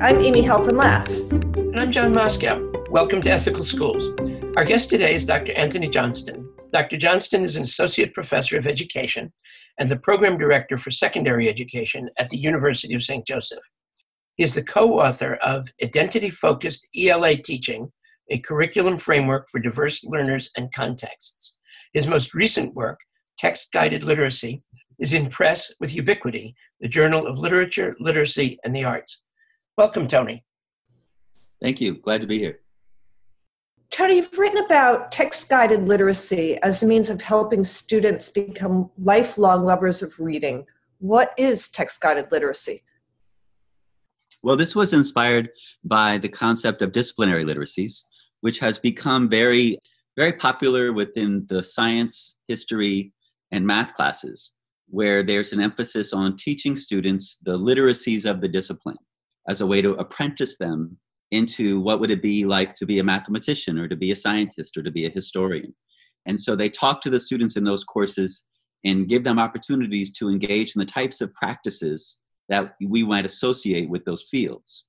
I'm Amy Halpern-Laff. And I'm Jon Moscow. Welcome to Ethical Schools. Our guest today is Dr. Anthony Johnston. Dr. Johnston is an associate professor of education and the program director for secondary education at the University of St. Joseph. He is the co author of Identity Focused ELA Teaching, a curriculum framework for diverse learners and contexts. His most recent work, Text Guided Literacy, is in press with Ubiquity, the Journal of Literature, Literacy, and the Arts. Welcome, Tony. Thank you. Glad to be here. Tony, you've written about text guided literacy as a means of helping students become lifelong lovers of reading. What is text guided literacy? Well, this was inspired by the concept of disciplinary literacies, which has become very, very popular within the science, history, and math classes, where there's an emphasis on teaching students the literacies of the discipline as a way to apprentice them into what would it be like to be a mathematician or to be a scientist or to be a historian. And so they talk to the students in those courses and give them opportunities to engage in the types of practices that we might associate with those fields.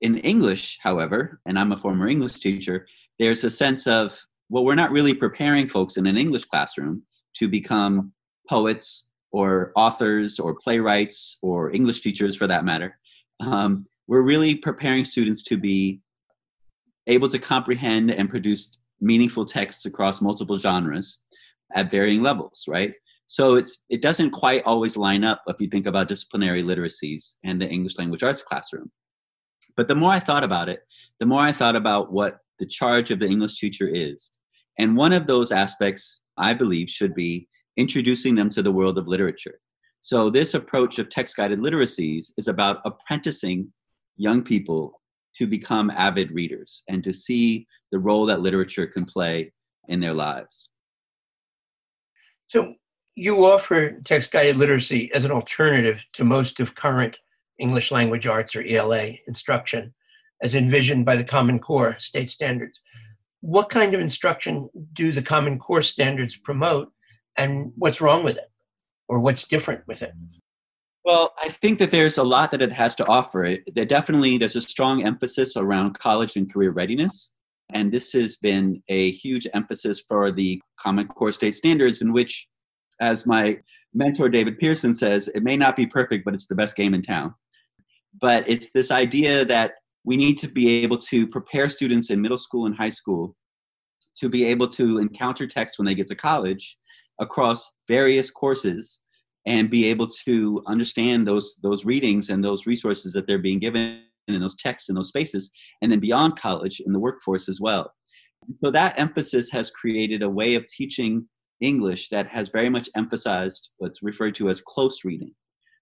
In english however and i'm a former english teacher there's a sense of well we're not really preparing folks in an english classroom to become poets or authors or playwrights or english teachers for that matter um, we're really preparing students to be able to comprehend and produce meaningful texts across multiple genres at varying levels, right? So it's it doesn't quite always line up if you think about disciplinary literacies and the English language arts classroom. But the more I thought about it, the more I thought about what the charge of the English teacher is. And one of those aspects, I believe, should be introducing them to the world of literature. So, this approach of text guided literacies is about apprenticing young people to become avid readers and to see the role that literature can play in their lives. So, you offer text guided literacy as an alternative to most of current English language arts or ELA instruction as envisioned by the Common Core state standards. What kind of instruction do the Common Core standards promote, and what's wrong with it? Or what's different with it? Well, I think that there's a lot that it has to offer. There definitely there's a strong emphasis around college and career readiness, and this has been a huge emphasis for the Common Core State Standards, in which, as my mentor David Pearson says, it may not be perfect, but it's the best game in town. But it's this idea that we need to be able to prepare students in middle school and high school to be able to encounter text when they get to college across various courses and be able to understand those those readings and those resources that they're being given in those texts in those spaces and then beyond college in the workforce as well. So that emphasis has created a way of teaching english that has very much emphasized what's referred to as close reading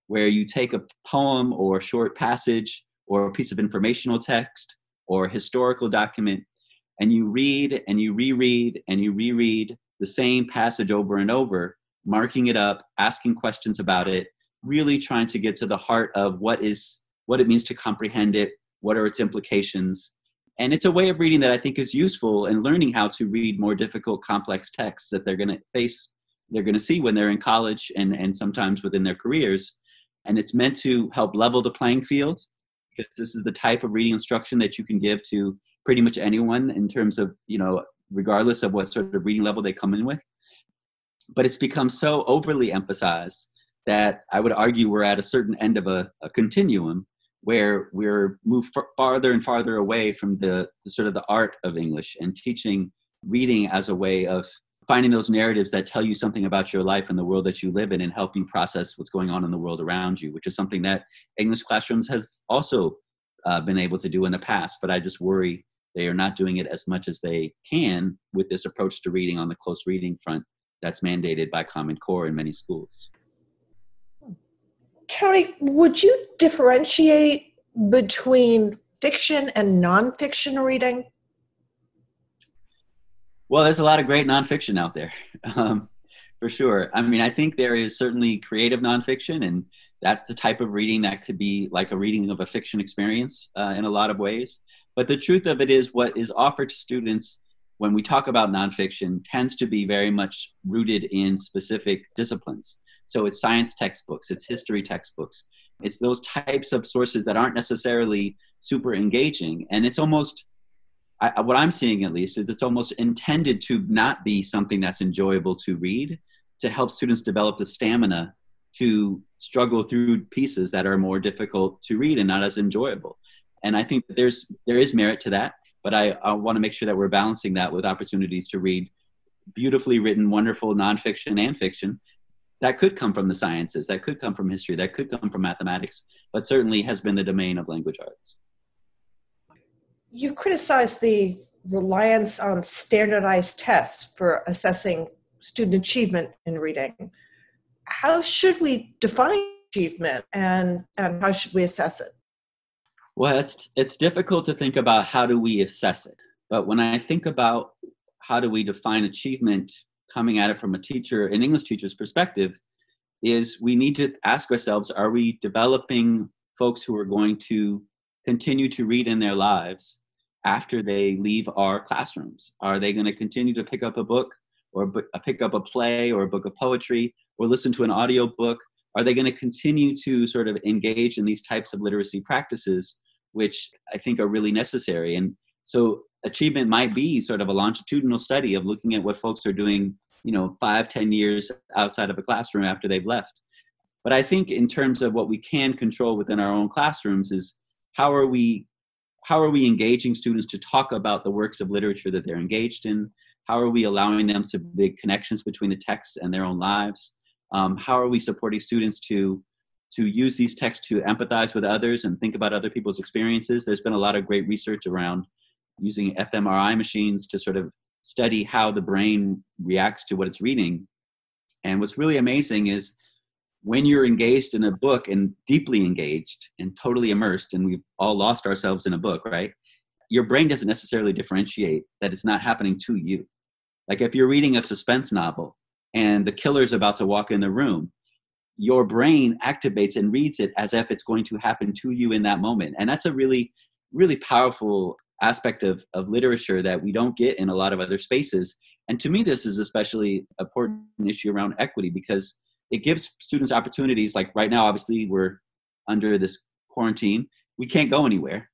where you take a poem or a short passage or a piece of informational text or a historical document and you read and you reread and you reread the same passage over and over, marking it up, asking questions about it, really trying to get to the heart of what is what it means to comprehend it, what are its implications. And it's a way of reading that I think is useful in learning how to read more difficult, complex texts that they're going to face, they're going to see when they're in college and, and sometimes within their careers. And it's meant to help level the playing field because this is the type of reading instruction that you can give to pretty much anyone in terms of, you know, regardless of what sort of reading level they come in with. But it's become so overly emphasized that I would argue we're at a certain end of a, a continuum where we're moved f- farther and farther away from the, the sort of the art of English and teaching reading as a way of finding those narratives that tell you something about your life and the world that you live in and help you process what's going on in the world around you, which is something that English classrooms has also uh, been able to do in the past. But I just worry they are not doing it as much as they can with this approach to reading on the close reading front that's mandated by Common Core in many schools. Tony, would you differentiate between fiction and nonfiction reading? Well, there's a lot of great nonfiction out there, um, for sure. I mean, I think there is certainly creative nonfiction, and that's the type of reading that could be like a reading of a fiction experience uh, in a lot of ways. But the truth of it is, what is offered to students when we talk about nonfiction tends to be very much rooted in specific disciplines. So it's science textbooks, it's history textbooks, It's those types of sources that aren't necessarily super engaging. And it's almost, I, what I'm seeing at least, is it's almost intended to not be something that's enjoyable to read, to help students develop the stamina to struggle through pieces that are more difficult to read and not as enjoyable. And I think that there's there is merit to that, but I, I want to make sure that we're balancing that with opportunities to read beautifully written, wonderful nonfiction and fiction that could come from the sciences, that could come from history, that could come from mathematics, but certainly has been the domain of language arts. You've criticized the reliance on standardized tests for assessing student achievement in reading. How should we define achievement and, and how should we assess it? Well, it's, it's difficult to think about how do we assess it. But when I think about how do we define achievement coming at it from a teacher, an English teacher's perspective, is we need to ask ourselves are we developing folks who are going to continue to read in their lives after they leave our classrooms? Are they going to continue to pick up a book or uh, pick up a play or a book of poetry or listen to an audio book? Are they going to continue to sort of engage in these types of literacy practices, which I think are really necessary? And so achievement might be sort of a longitudinal study of looking at what folks are doing, you know, five, ten years outside of a classroom after they've left. But I think in terms of what we can control within our own classrooms is how are we how are we engaging students to talk about the works of literature that they're engaged in? How are we allowing them to make connections between the texts and their own lives? Um, how are we supporting students to to use these texts to empathize with others and think about other people's experiences? There's been a lot of great research around using fMRI machines to sort of study how the brain reacts to what it's reading. And what's really amazing is when you're engaged in a book and deeply engaged and totally immersed, and we've all lost ourselves in a book, right? Your brain doesn't necessarily differentiate that it's not happening to you. Like if you're reading a suspense novel and the killer's about to walk in the room, your brain activates and reads it as if it's going to happen to you in that moment. And that's a really, really powerful aspect of, of literature that we don't get in a lot of other spaces. And to me, this is especially important issue around equity because it gives students opportunities. Like right now, obviously, we're under this quarantine. We can't go anywhere.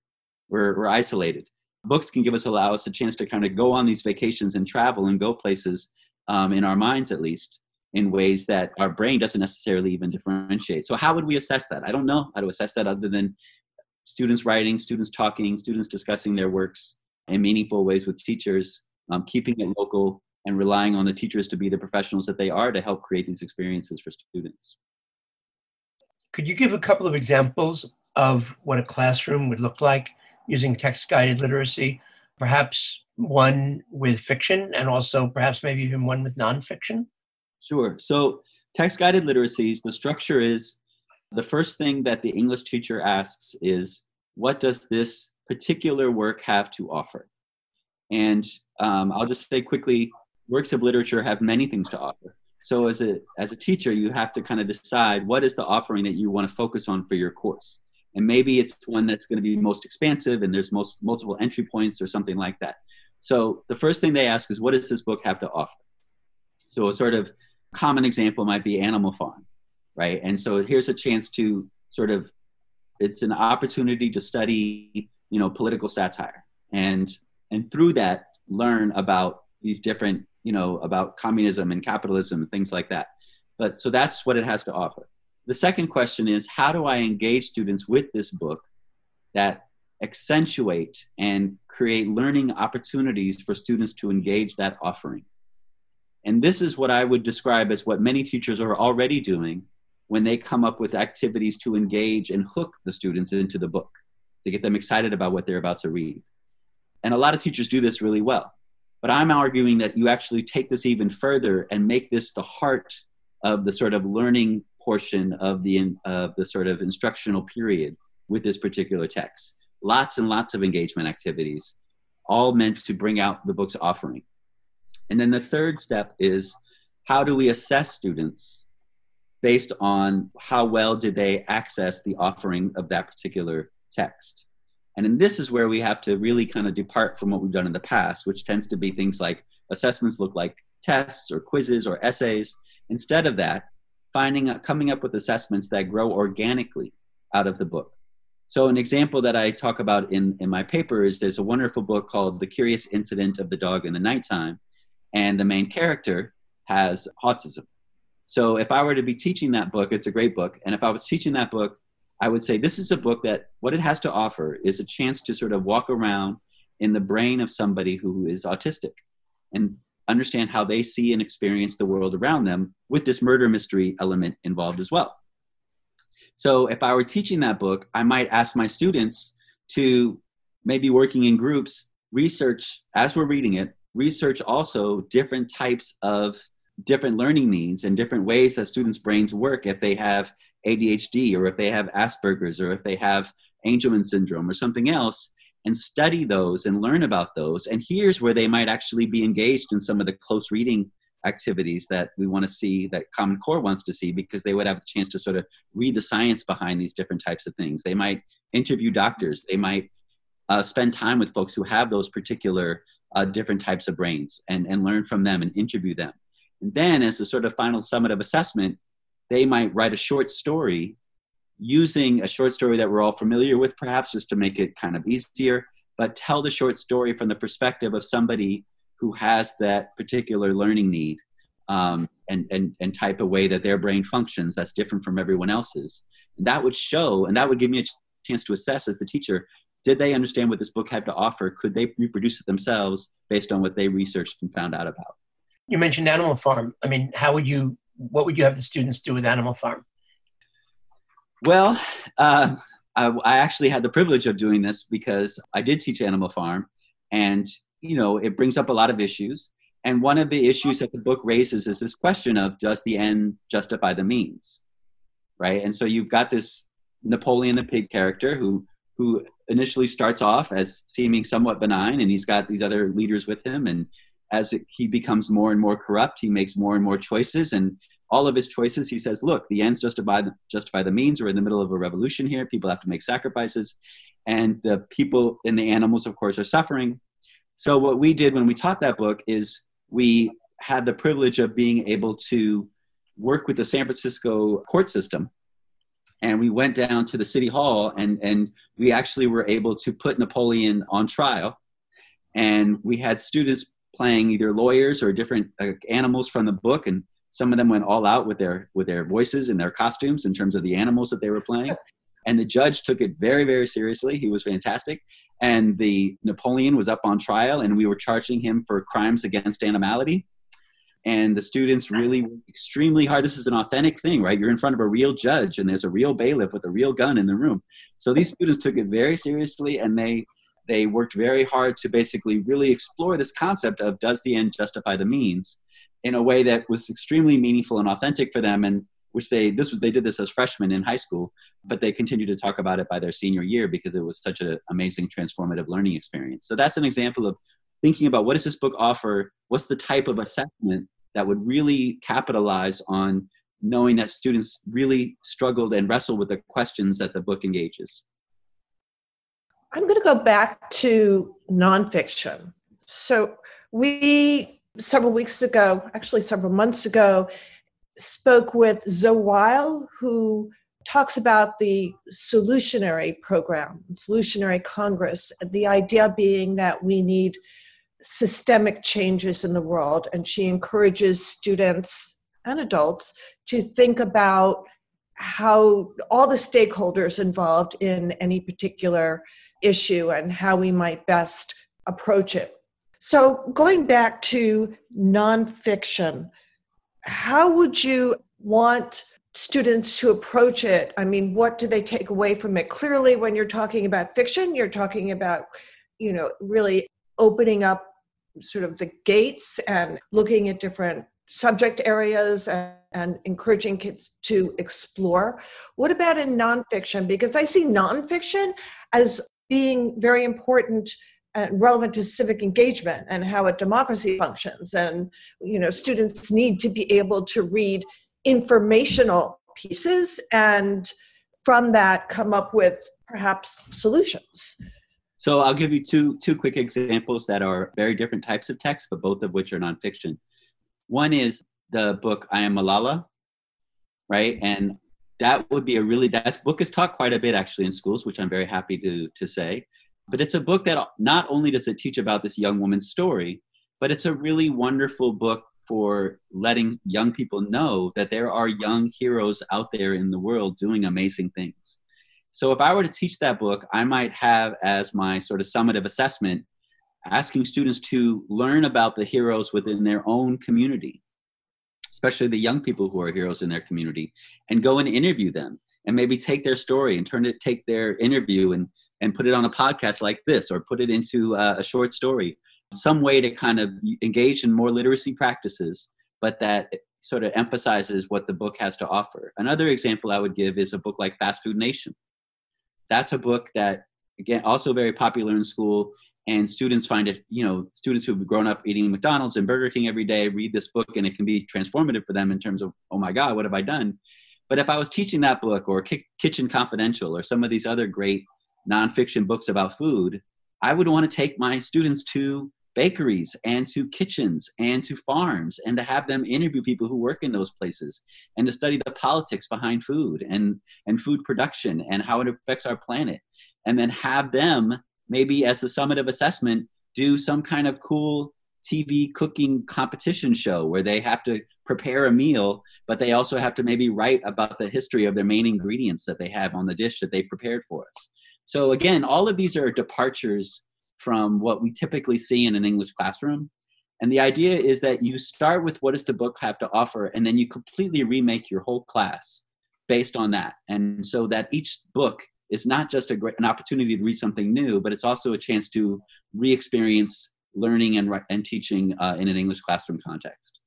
We're, we're isolated. Books can give us allow us a chance to kind of go on these vacations and travel and go places um, in our minds at least in ways that our brain doesn't necessarily even differentiate. So how would we assess that? I don't know how to assess that other than students writing, students talking, students discussing their works in meaningful ways with teachers, um, keeping it local, and relying on the teachers to be the professionals that they are to help create these experiences for students. Could you give a couple of examples of what a classroom would look like using text guided literacy? Perhaps one with fiction and also perhaps maybe even one with nonfiction? Sure. So, text guided literacies, the structure is the first thing that the English teacher asks is, what does this particular work have to offer? And um, I'll just say quickly, works of literature have many things to offer. So as a, as a teacher, you have to kind of decide what is the offering that you want to focus on for your course. And maybe it's one that's going to be most expansive and there's most multiple entry points or something like that. So the first thing they ask is, what does this book have to offer? So sort of common example might be Animal Farm right? And so here's a chance to sort of, it's an opportunity to study, you know, political satire, and and through that learn about these different, you know, about communism and capitalism and things like that. But so that's what it has to offer. The second question is, how do I engage students with this book that accentuate and create learning opportunities for students to engage that offering? And this is what I would describe as what many teachers are already doing when they come up with activities to engage and hook the students into the book to get them excited about what they're about to read. And a lot of teachers do this really well. But I'm arguing that you actually take this even further and make this the heart of the sort of learning portion of the, uh, the sort of instructional period with this particular text. Lots and lots of engagement activities, all meant to bring out the book's offering. And then the third step is how do we assess students based on how well did they access the offering of that particular text. And then this is where we have to really kind of depart from what we've done in the past, which tends to be things like assessments look like tests or quizzes or essays. Instead of that, finding coming up with assessments that grow organically out of the book. So, an example that I talk about in, in my paper is there's a wonderful book called The Curious Incident of the Dog in the Nighttime, and the main character has autism. So, if I were to be teaching that book, it's a great book. And if I was teaching that book, I would say this is a book that what it has to offer is a chance to sort of walk around in the brain of somebody who is autistic and understand how they see and experience the world around them with this murder mystery element involved as well. So if I were teaching that book, I might ask my students to maybe working in groups, research as we're reading it, research also different types of different learning needs and different ways that students' brains work if they have ADHD or if they have Asperger's or if they have Angelman syndrome or something else and study those and learn about those. And here's where they might actually be engaged in some of the close reading activities that we want to see that common core wants to see because they would have the chance to sort of read the science behind these different types of things they might interview doctors they might uh, spend time with folks who have those particular uh, different types of brains and, and learn from them and interview them and then as a sort of final summit of assessment they might write a short story using a short story that we're all familiar with perhaps just to make it kind of easier but tell the short story from the perspective of somebody who has that particular learning need um, and, and, and type of way that their brain functions that's different from everyone else's. And that would show, and that would give me a chance to assess as the teacher did they understand what this book had to offer? Could they reproduce it themselves based on what they researched and found out about? You mentioned Animal Farm. I mean, how would you, what would you have the students do with Animal Farm? Well, uh, I, I actually had the privilege of doing this because I did teach Animal Farm. And you know, it brings up a lot of issues. And one of the issues that the book raises is this question of does the end justify the means? Right? And so you've got this Napoleon the pig character who who initially starts off as seeming somewhat benign and he's got these other leaders with him and as it, he becomes more and more corrupt he makes more and more choices and all of his choices he says look the ends justify the, justify the means. We're in the middle of a revolution here. People have to make sacrifices. And the people and the animals of course are suffering. So what we did when we taught that book is we had the privilege of being able to work with the San Francisco court system. And we went down to the city hall and, and we actually were able to put Napoleon on trial. And we had students playing either lawyers or different uh, animals from the book. And some of them went all out with their, with their voices and their costumes in terms of the animals that they were playing. And the judge took it very, very seriously. He was fantastic and the Napoleon was up on trial, and we were charging him for crimes against animality. And the students really extremely hard. This is an authentic thing, right? You're in front of a real judge, and there's a real bailiff with a real gun in the room. So these students took it very seriously, and they they worked very hard to basically really explore this concept of does the end justify the means in a way that was extremely meaningful and authentic for them and which they this was they did this as freshmen in high school but they continued to talk about it by their senior year because it was such an amazing transformative learning experience so that's an example of thinking about what does this book offer what's the type of assessment that would really capitalize on knowing that students really struggled and wrestled with the questions that the book engages. I'm going to go back to nonfiction. So we several weeks ago actually several months ago spoke with Zoe Weil, who talks about the solutionary program, solutionary Congress, the idea being that we need systemic changes in the world. And she encourages students and adults to think about how all the stakeholders involved in any particular issue and how we might best approach it. So, going back to nonfiction, how would you want students to approach it? I mean, what do they take away from it? Clearly, when you're talking about fiction, you're talking about, you know, really opening up sort of the gates and looking at different subject areas and, and, encouraging kids to explore. What about in nonfiction? Because I see nonfiction as being very important and relevant to civic engagement and how a democracy functions and you know students need to be able to read informational pieces and from that come up with perhaps solutions so i'll give you two two quick examples that are very different types of text but both of which are nonfiction one is the book i am malala right and that would be a really that book is taught quite a bit actually in schools, which I'm very happy to to say. But it's a book that not only does it teach about this young woman's story, but it's a really wonderful book for letting young people know that there are young heroes out there in the world doing amazing things. So if I were to teach that book, I might have as my sort of summative assessment asking students to learn about the heroes within their own community, especially the young people who are heroes in their community, and go and interview them and maybe take their story and turn it, take their interview and, and put it on a podcast like this or put it into a, a short story some way to kind of engage in more literacy practices, but that sort of emphasizes what the book has to offer. Another example I would give is a book like Fast Food Nation. That's a book that, again, also very popular in school, and students find it, you know, students who've grown up eating McDonald's and Burger King every day read this book, and it can be transformative for them in terms of, oh my God, what have I done? But if I was teaching that book or Kitchen Confidential or some of these other great nonfiction books about food, I would want to take my students to bakeries and to kitchens and to farms and to have them interview people who work in those places and to study the politics behind food and, and food production and how it affects our planet. And then have them, maybe as a summative assessment, do some kind of cool TV cooking competition show where they have to prepare a meal, but they also have to maybe write about the history of their main ingredients that they have on the dish that they prepared for us. So, again, all of these are departures from what we typically see in an English classroom. And the idea is that you start with what does the book have to offer, and then you completely remake your whole class based on that. And so that each book is not just a great, an opportunity to read something new, but it's also a chance to re-experience learning and, and teaching uh, in an English classroom context.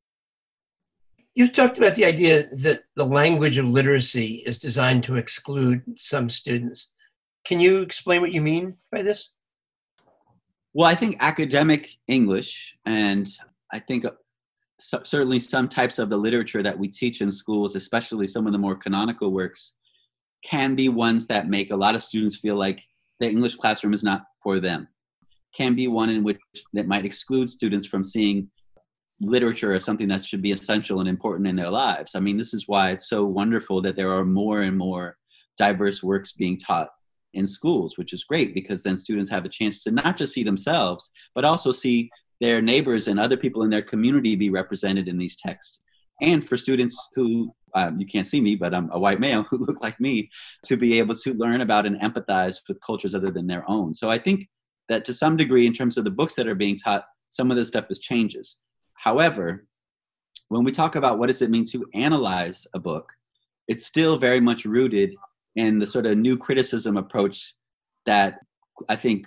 You've talked about the idea that the language of literacy is designed to exclude some students. Can you explain what you mean by this? Well, I think academic English, and I think uh, certainly some types of the literature that we teach in schools, especially some of the more canonical works, can be ones that make a lot of students feel like the English classroom is not for them. Can be one in which that might exclude students from seeing literature as something that should be essential and important in their lives. I mean, this is why it's so wonderful that there are more and more diverse works being taught in schools, which is great because then students have a chance to not just see themselves, but also see their neighbors and other people in their community be represented in these texts. And for students who, um, you can't see me, but I'm a white male who look like me, to be able to learn about and empathize with cultures other than their own. So I think that to some degree, in terms of the books that are being taught, some of this stuff is changes. However, when we talk about what does it mean to analyze a book, it's still very much rooted and the sort of new criticism approach that I think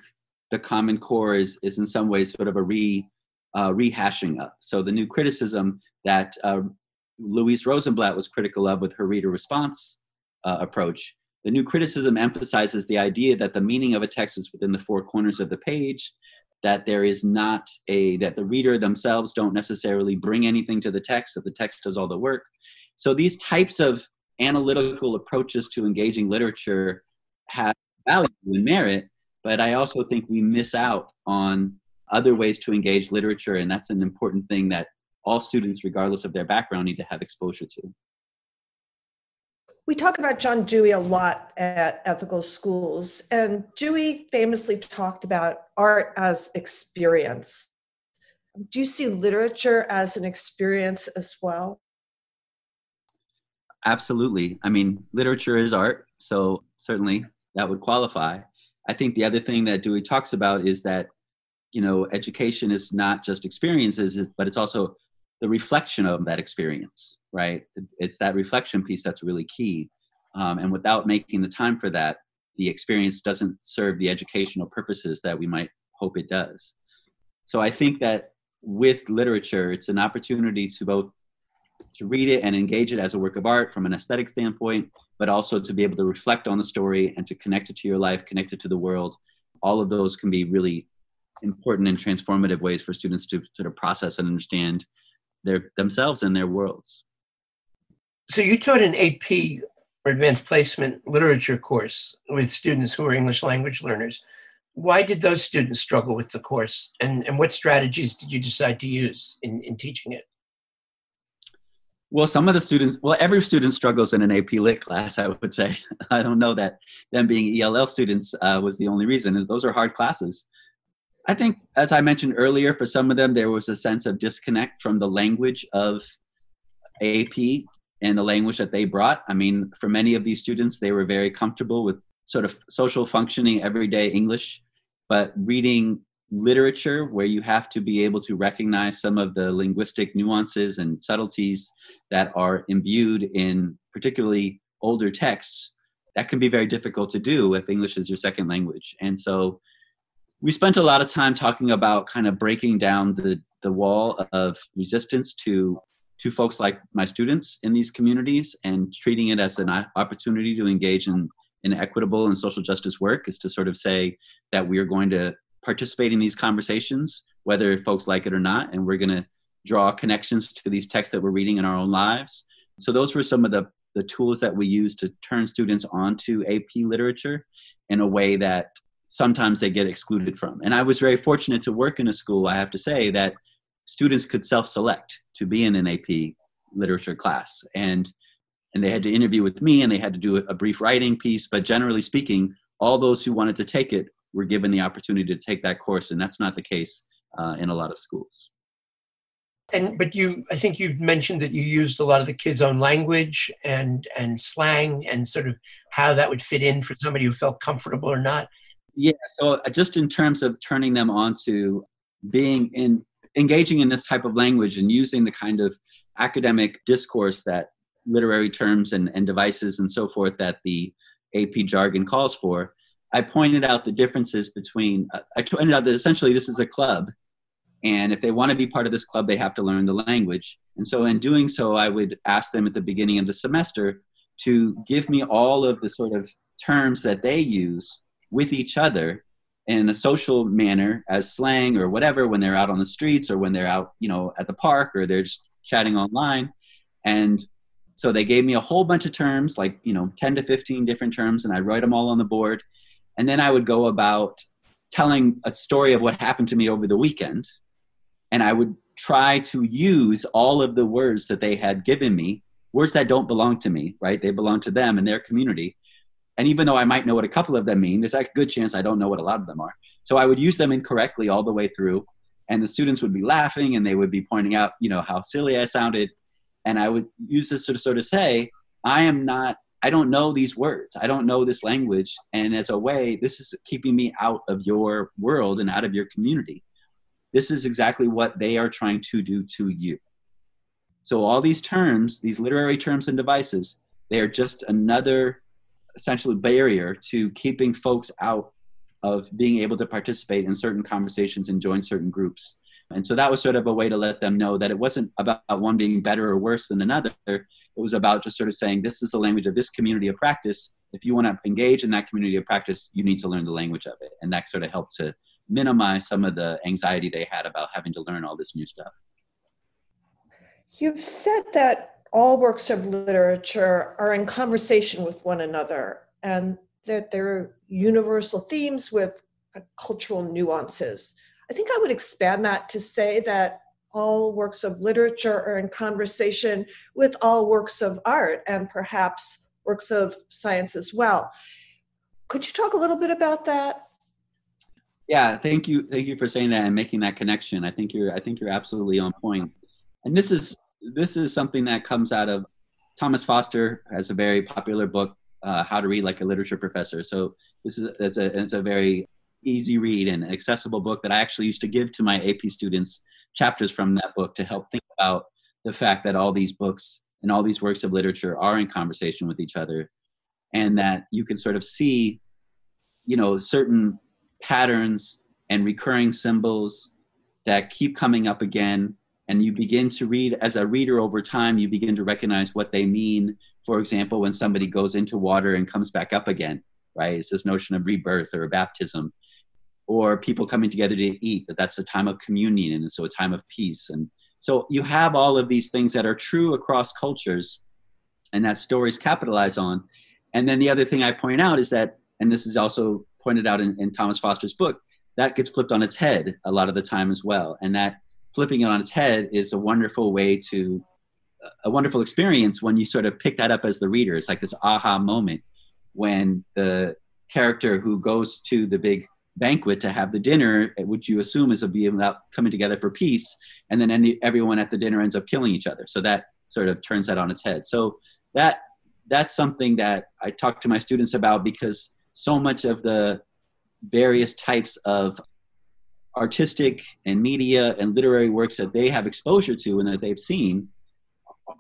the Common Core is, is in some ways sort of a re, uh, rehashing of. So the new criticism that uh, Louise Rosenblatt was critical of with her reader response uh, approach, the new criticism emphasizes the idea that the meaning of a text is within the four corners of the page, that there is not a, that the reader themselves don't necessarily bring anything to the text, that the text does all the work. So these types of analytical approaches to engaging literature have value and merit, but I also think we miss out on other ways to engage literature, and that's an important thing that all students, regardless of their background, need to have exposure to. We talk about John Dewey a lot at ethical schools, and Dewey famously talked about art as experience. Do you see literature as an experience as well? Absolutely. I mean, literature is art, so certainly that would qualify. I think the other thing that Dewey talks about is that, you know, education is not just experiences, but it's also the reflection of that experience, right? It's that reflection piece that's really key. Um, and without making the time for that, the experience doesn't serve the educational purposes that we might hope it does. So I think that with literature, it's an opportunity to both to read it and engage it as a work of art from an aesthetic standpoint, but also to be able to reflect on the story and to connect it to your life, connect it to the world. All of those can be really important and transformative ways for students to sort of process and understand their themselves and their worlds. So you taught an AP or advanced placement literature course with students who are English language learners. Why did those students struggle with the course and, and what strategies did you decide to use in, in teaching it? Well, some of the students, well, every student struggles in an AP Lit class, I would say. I don't know that them being ELL students uh, was the only reason. Those are hard classes. I think, as I mentioned earlier, for some of them, there was a sense of disconnect from the language of AP and the language that they brought. I mean, for many of these students, they were very comfortable with sort of social functioning, everyday English, but reading literature where you have to be able to recognize some of the linguistic nuances and subtleties that are imbued in particularly older texts that can be very difficult to do if english is your second language. And so we spent a lot of time talking about kind of breaking down the the wall of resistance to to folks like my students in these communities and treating it as an opportunity to engage in in equitable and social justice work is to sort of say that we are going to participate in these conversations, whether folks like it or not, and we're going to draw connections to these texts that we're reading in our own lives. So those were some of the, the tools that we use to turn students onto AP literature in a way that sometimes they get excluded from. And I was very fortunate to work in a school, I have to say, that students could self-select to be in an AP literature class. And and they had to interview with me and they had to do a brief writing piece, but generally speaking, all those who wanted to take it were given the opportunity to take that course, and that's not the case uh, in a lot of schools. And but you, I think you mentioned that you used a lot of the kids' own language and and slang, and sort of how that would fit in for somebody who felt comfortable or not. Yeah. So uh, just in terms of turning them on to being in engaging in this type of language and using the kind of academic discourse that literary terms and, and devices and so forth that the AP jargon calls for, I pointed out the differences between, uh, I pointed out that essentially this is a club. And if they want to be part of this club, they have to learn the language. And so, in doing so, I would ask them at the beginning of the semester to give me all of the sort of terms that they use with each other in a social manner as slang or whatever when they're out on the streets or when they're out, you know, at the park or they're just chatting online. And so they gave me a whole bunch of terms, like, you know, 10 to 15 different terms, and I write them all on the board and then I would go about telling a story of what happened to me over the weekend. And I would try to use all of the words that they had given me, words that don't belong to me, right? They belong to them and their community. And even though I might know what a couple of them mean, there's a good chance I don't know what a lot of them are. So I would use them incorrectly all the way through. And the students would be laughing and they would be pointing out, you know, how silly I sounded. And I would use this to sort of say, I am not I don't know these words. I don't know this language. And as a way, this is keeping me out of your world and out of your community. This is exactly what they are trying to do to you. So, all these terms, these literary terms and devices, they are just another essentially barrier to keeping folks out of being able to participate in certain conversations and join certain groups. And so that was sort of a way to let them know that it wasn't about one being better or worse than another. It was about just sort of saying, this is the language of this community of practice. If you want to engage in that community of practice, you need to learn the language of it. And that sort of helped to minimize some of the anxiety they had about having to learn all this new stuff. You've said that all works of literature are in conversation with one another and that there are universal themes with cultural nuances. I think I would expand that to say that all works of literature are in conversation with all works of art and perhaps works of science as well. Could you talk a little bit about that? Yeah, thank you. Thank you for saying that and making that connection. I think you're I think you're absolutely on point. And this is this is something that comes out of Thomas Foster has a very popular book, uh, How to Read Like a Literature Professor. So this is it's a it's a very easy read and accessible book that I actually used to give to my AP students chapters from that book to help think about the fact that all these books and all these works of literature are in conversation with each other and that you can sort of see you know certain patterns and recurring symbols that keep coming up again. And you begin to read as a reader over time you begin to recognize what they mean. For example when somebody goes into water and comes back up again right? It's this notion of rebirth or baptism or people coming together to eat that that's a time of communion and so a time of peace. And so you have all of these things that are true across cultures and that stories capitalize on. And then the other thing i point out is that and this is also pointed out in, in thomas foster's book that gets flipped on its head a lot of the time as well. And that flipping it on its head is a wonderful way to a wonderful experience when you sort of pick that up as the reader. It's like this aha moment when the character who goes to the big banquet to have the dinner, eh, which you assume is a be about coming together for peace, and then any, everyone at the dinner ends up killing each other. So that sort of turns that on its head. So that that's something that I talk to my students about because so much of the various types of artistic and media and literary works that they have exposure to and that they've seen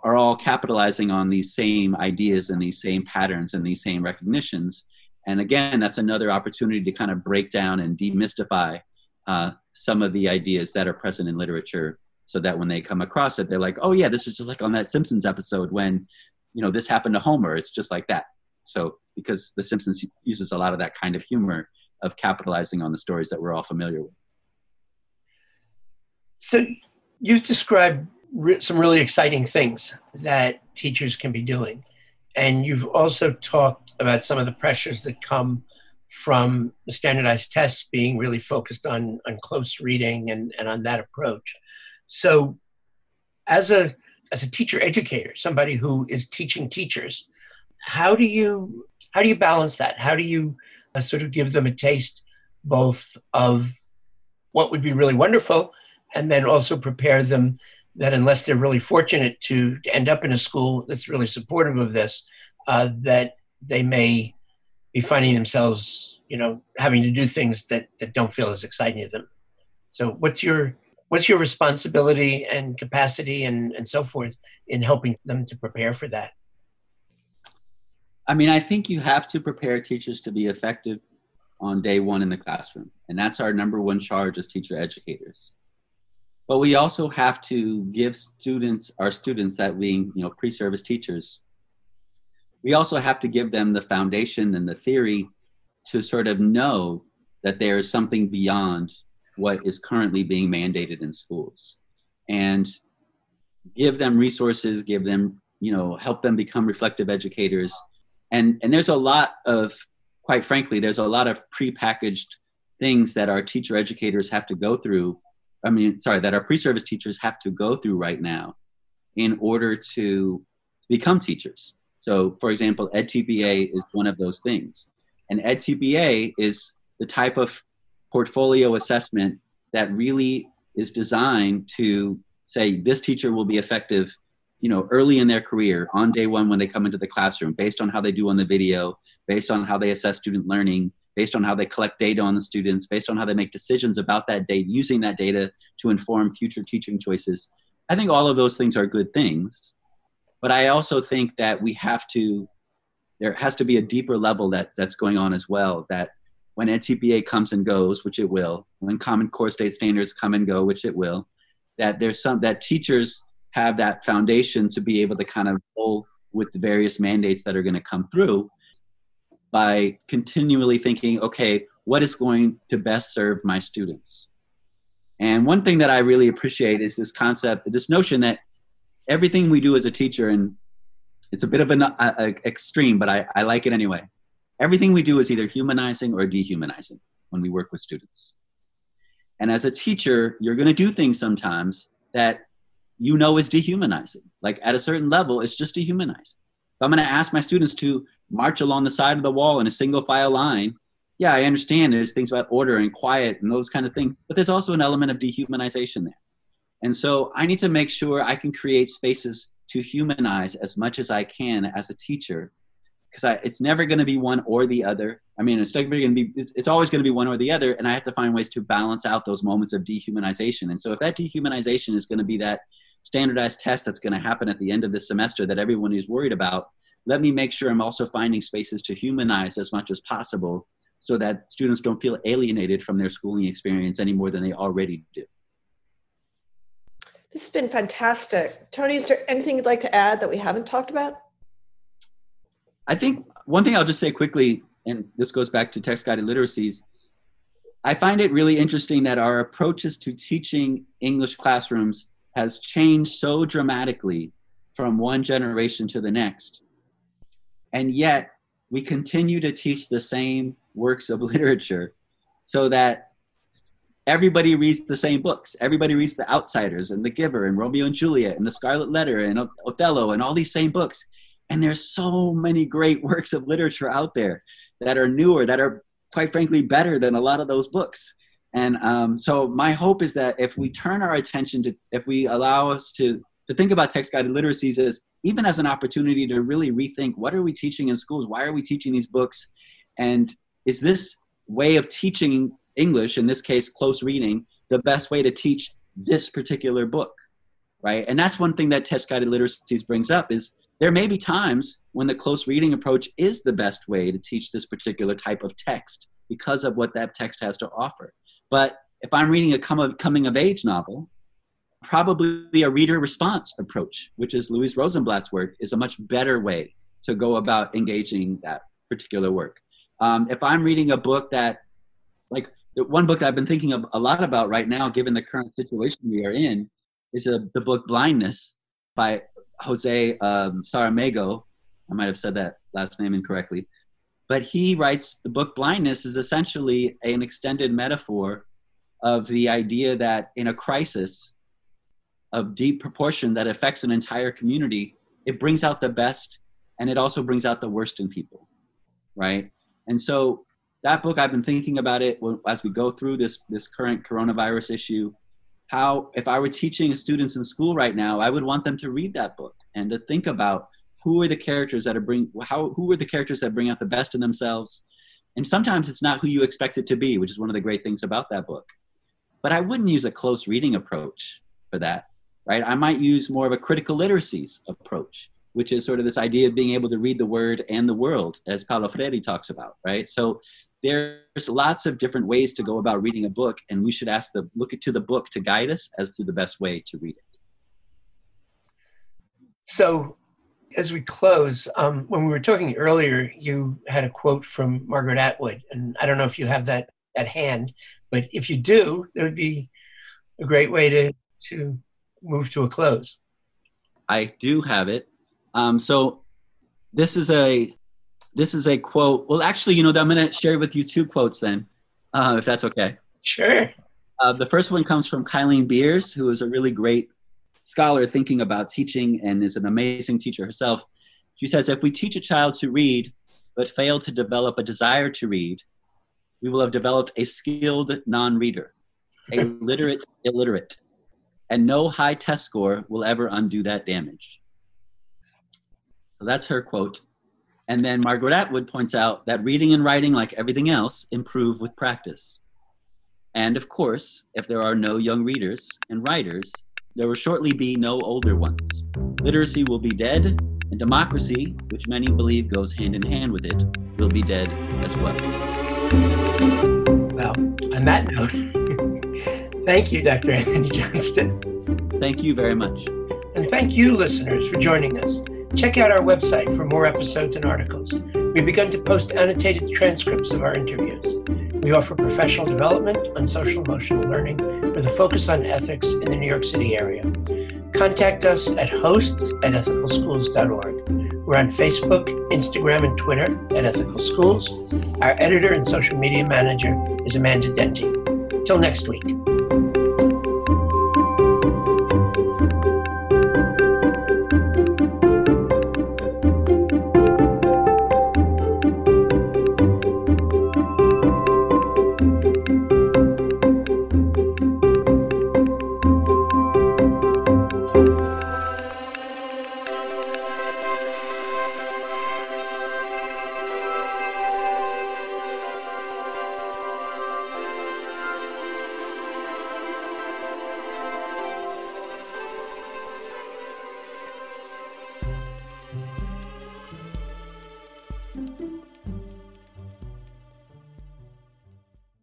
are all capitalizing on these same ideas and these same patterns and these same recognitions. And again, that's another opportunity to kind of break down and demystify uh, some of the ideas that are present in literature so that when they come across it, they're like, oh, yeah, this is just like on that Simpsons episode when, you know, this happened to Homer. It's just like that. So, because The Simpsons uses a lot of that kind of humor of capitalizing on the stories that we're all familiar with. So, you've described re- some really exciting things that teachers can be doing. And you've also talked about some of the pressures that come from the standardized tests being really focused on, on close reading and, and on that approach. So, as a as a teacher educator, somebody who is teaching teachers, how do you how do you balance that? How do you uh, sort of give them a taste both of what would be really wonderful, and then also prepare them that unless they're really fortunate to, to end up in a school that's really supportive of this, uh, that they may be finding themselves, you know, having to do things that, that don't feel as exciting to them. So what's your what's your responsibility and capacity and, and so forth in helping them to prepare for that? I mean, I think you have to prepare teachers to be effective on day one in the classroom. And that's our number one charge as teacher educators but we also have to give students our students that being you know pre-service teachers we also have to give them the foundation and the theory to sort of know that there is something beyond what is currently being mandated in schools. And give them resources give them you know help them become reflective educators. And and there's a lot of quite frankly there's a lot of prepackaged things that our teacher educators have to go through I mean, sorry, that our pre-service teachers have to go through right now in order to become teachers. So, for example, EdTPA is one of those things. And EdTPA is the type of portfolio assessment that really is designed to say this teacher will be effective you know early in their career on day one when they come into the classroom based on how they do on the video based on how they assess student learning based on how they collect data on the students, based on how they make decisions about that data, using that data to inform future teaching choices. I think all of those things are good things. But I also think that we have to, there has to be a deeper level that, that's going on as well. That when EdTPA comes and goes, which it will, when Common Core state standards come and go, which it will, that there's some, that teachers have that foundation to be able to kind of roll with the various mandates that are going to come through by continually thinking, okay, what is going to best serve my students? And one thing that I really appreciate is this concept, this notion that everything we do as a teacher, and it's a bit of an a, a extreme, but I, I like it anyway. Everything we do is either humanizing or dehumanizing when we work with students. And as a teacher, you're going to do things sometimes that you know is dehumanizing. Like at a certain level, it's just dehumanizing. If I'm going to ask my students to march along the side of the wall in a single file line, yeah, I understand there's things about order and quiet and those kind of things, but there's also an element of dehumanization there. And so I need to make sure I can create spaces to humanize as much as I can as a teacher, because it's never going to be one or the other. I mean, it's going to be. It's, it's always going to be one or the other, and I have to find ways to balance out those moments of dehumanization. And so, if that dehumanization is going to be that standardized test that's going to happen at the end of the semester that everyone is worried about, let me make sure I'm also finding spaces to humanize as much as possible so that students don't feel alienated from their schooling experience any more than they already do. This has been fantastic. Tony, is there anything you'd like to add that we haven't talked about? I think one thing I'll just say quickly, and this goes back to text guided literacies, I find it really interesting that our approaches to teaching English classrooms has changed so dramatically from one generation to the next and yet we continue to teach the same works of literature so that everybody reads the same books. Everybody reads The Outsiders and The Giver and Romeo and Juliet and The Scarlet Letter and Othello and all these same books. And there's so many great works of literature out there that are newer, that are quite frankly better than a lot of those books. And um, so my hope is that if we turn our attention to, if we allow us to, to think about text guided literacies is even as an opportunity to really rethink what are we teaching in schools? Why are we teaching these books? And is this way of teaching English, in this case, close reading, the best way to teach this particular book? Right. And that's one thing that text guided literacies brings up is there may be times when the close reading approach is the best way to teach this particular type of text because of what that text has to offer. But if I'm reading a coming of age novel, probably a reader response approach, which is Louise Rosenblatt's work, is a much better way to go about engaging that particular work. Um, if I'm reading a book that, like one book that I've been thinking of a lot about right now, given the current situation we are in, is a, the book Blindness by Jose um, Saramago. I might have said that last name incorrectly. But he writes the book Blindness is essentially an extended metaphor of the idea that in a crisis of deep proportion that affects an entire community, it brings out the best and it also brings out the worst in people, right? And so that book, I've been thinking about it as we go through this this current coronavirus issue. How, if I were teaching students in school right now, I would want them to read that book and to think about who are the characters that are bring how who are the characters that bring out the best in themselves and sometimes it's not who you expect it to be which is one of the great things about that book but i wouldn't use a close reading approach for that right? I might use more of a critical literacies approach which is sort of this idea of being able to read the word and the world as paulo freire talks about right? So there's lots of different ways to go about reading a book and we should ask the look to the book to guide us as to the best way to read it. So as we close, um, when we were talking earlier, you had a quote from Margaret Atwood, and I don't know if you have that at hand, but if you do, it would be a great way to to move to a close. I do have it. Um, so this is a this is a quote. Well, actually, you know, I'm going to share with you two quotes then, uh, if that's okay. Sure. Uh, the first one comes from Kylene Beers, who is a really great scholar thinking about teaching and is an amazing teacher herself. She says, if we teach a child to read but fail to develop a desire to read, we will have developed a skilled non reader, a literate illiterate, and no high test score will ever undo that damage. So that's her quote. And then Margaret Atwood points out that reading and writing, like everything else, improve with practice. And of course, if there are no young readers and writers, there will shortly be no older ones. Literacy will be dead, and democracy, which many believe goes hand in hand with it, will be dead as well. Well, on that note, thank you, Dr. Anthony Johnston. Thank you very much. And thank you, listeners, for joining us. Check out our website for more episodes and articles. We've begun to post annotated transcripts of our interviews. We offer professional development on social emotional learning with a focus on ethics in the New York City area. Contact us at hosts at ethicalschools.org. We're on Facebook, Instagram, and Twitter at Ethical Schools. Our editor and social media manager is Amanda Denty. Till next week.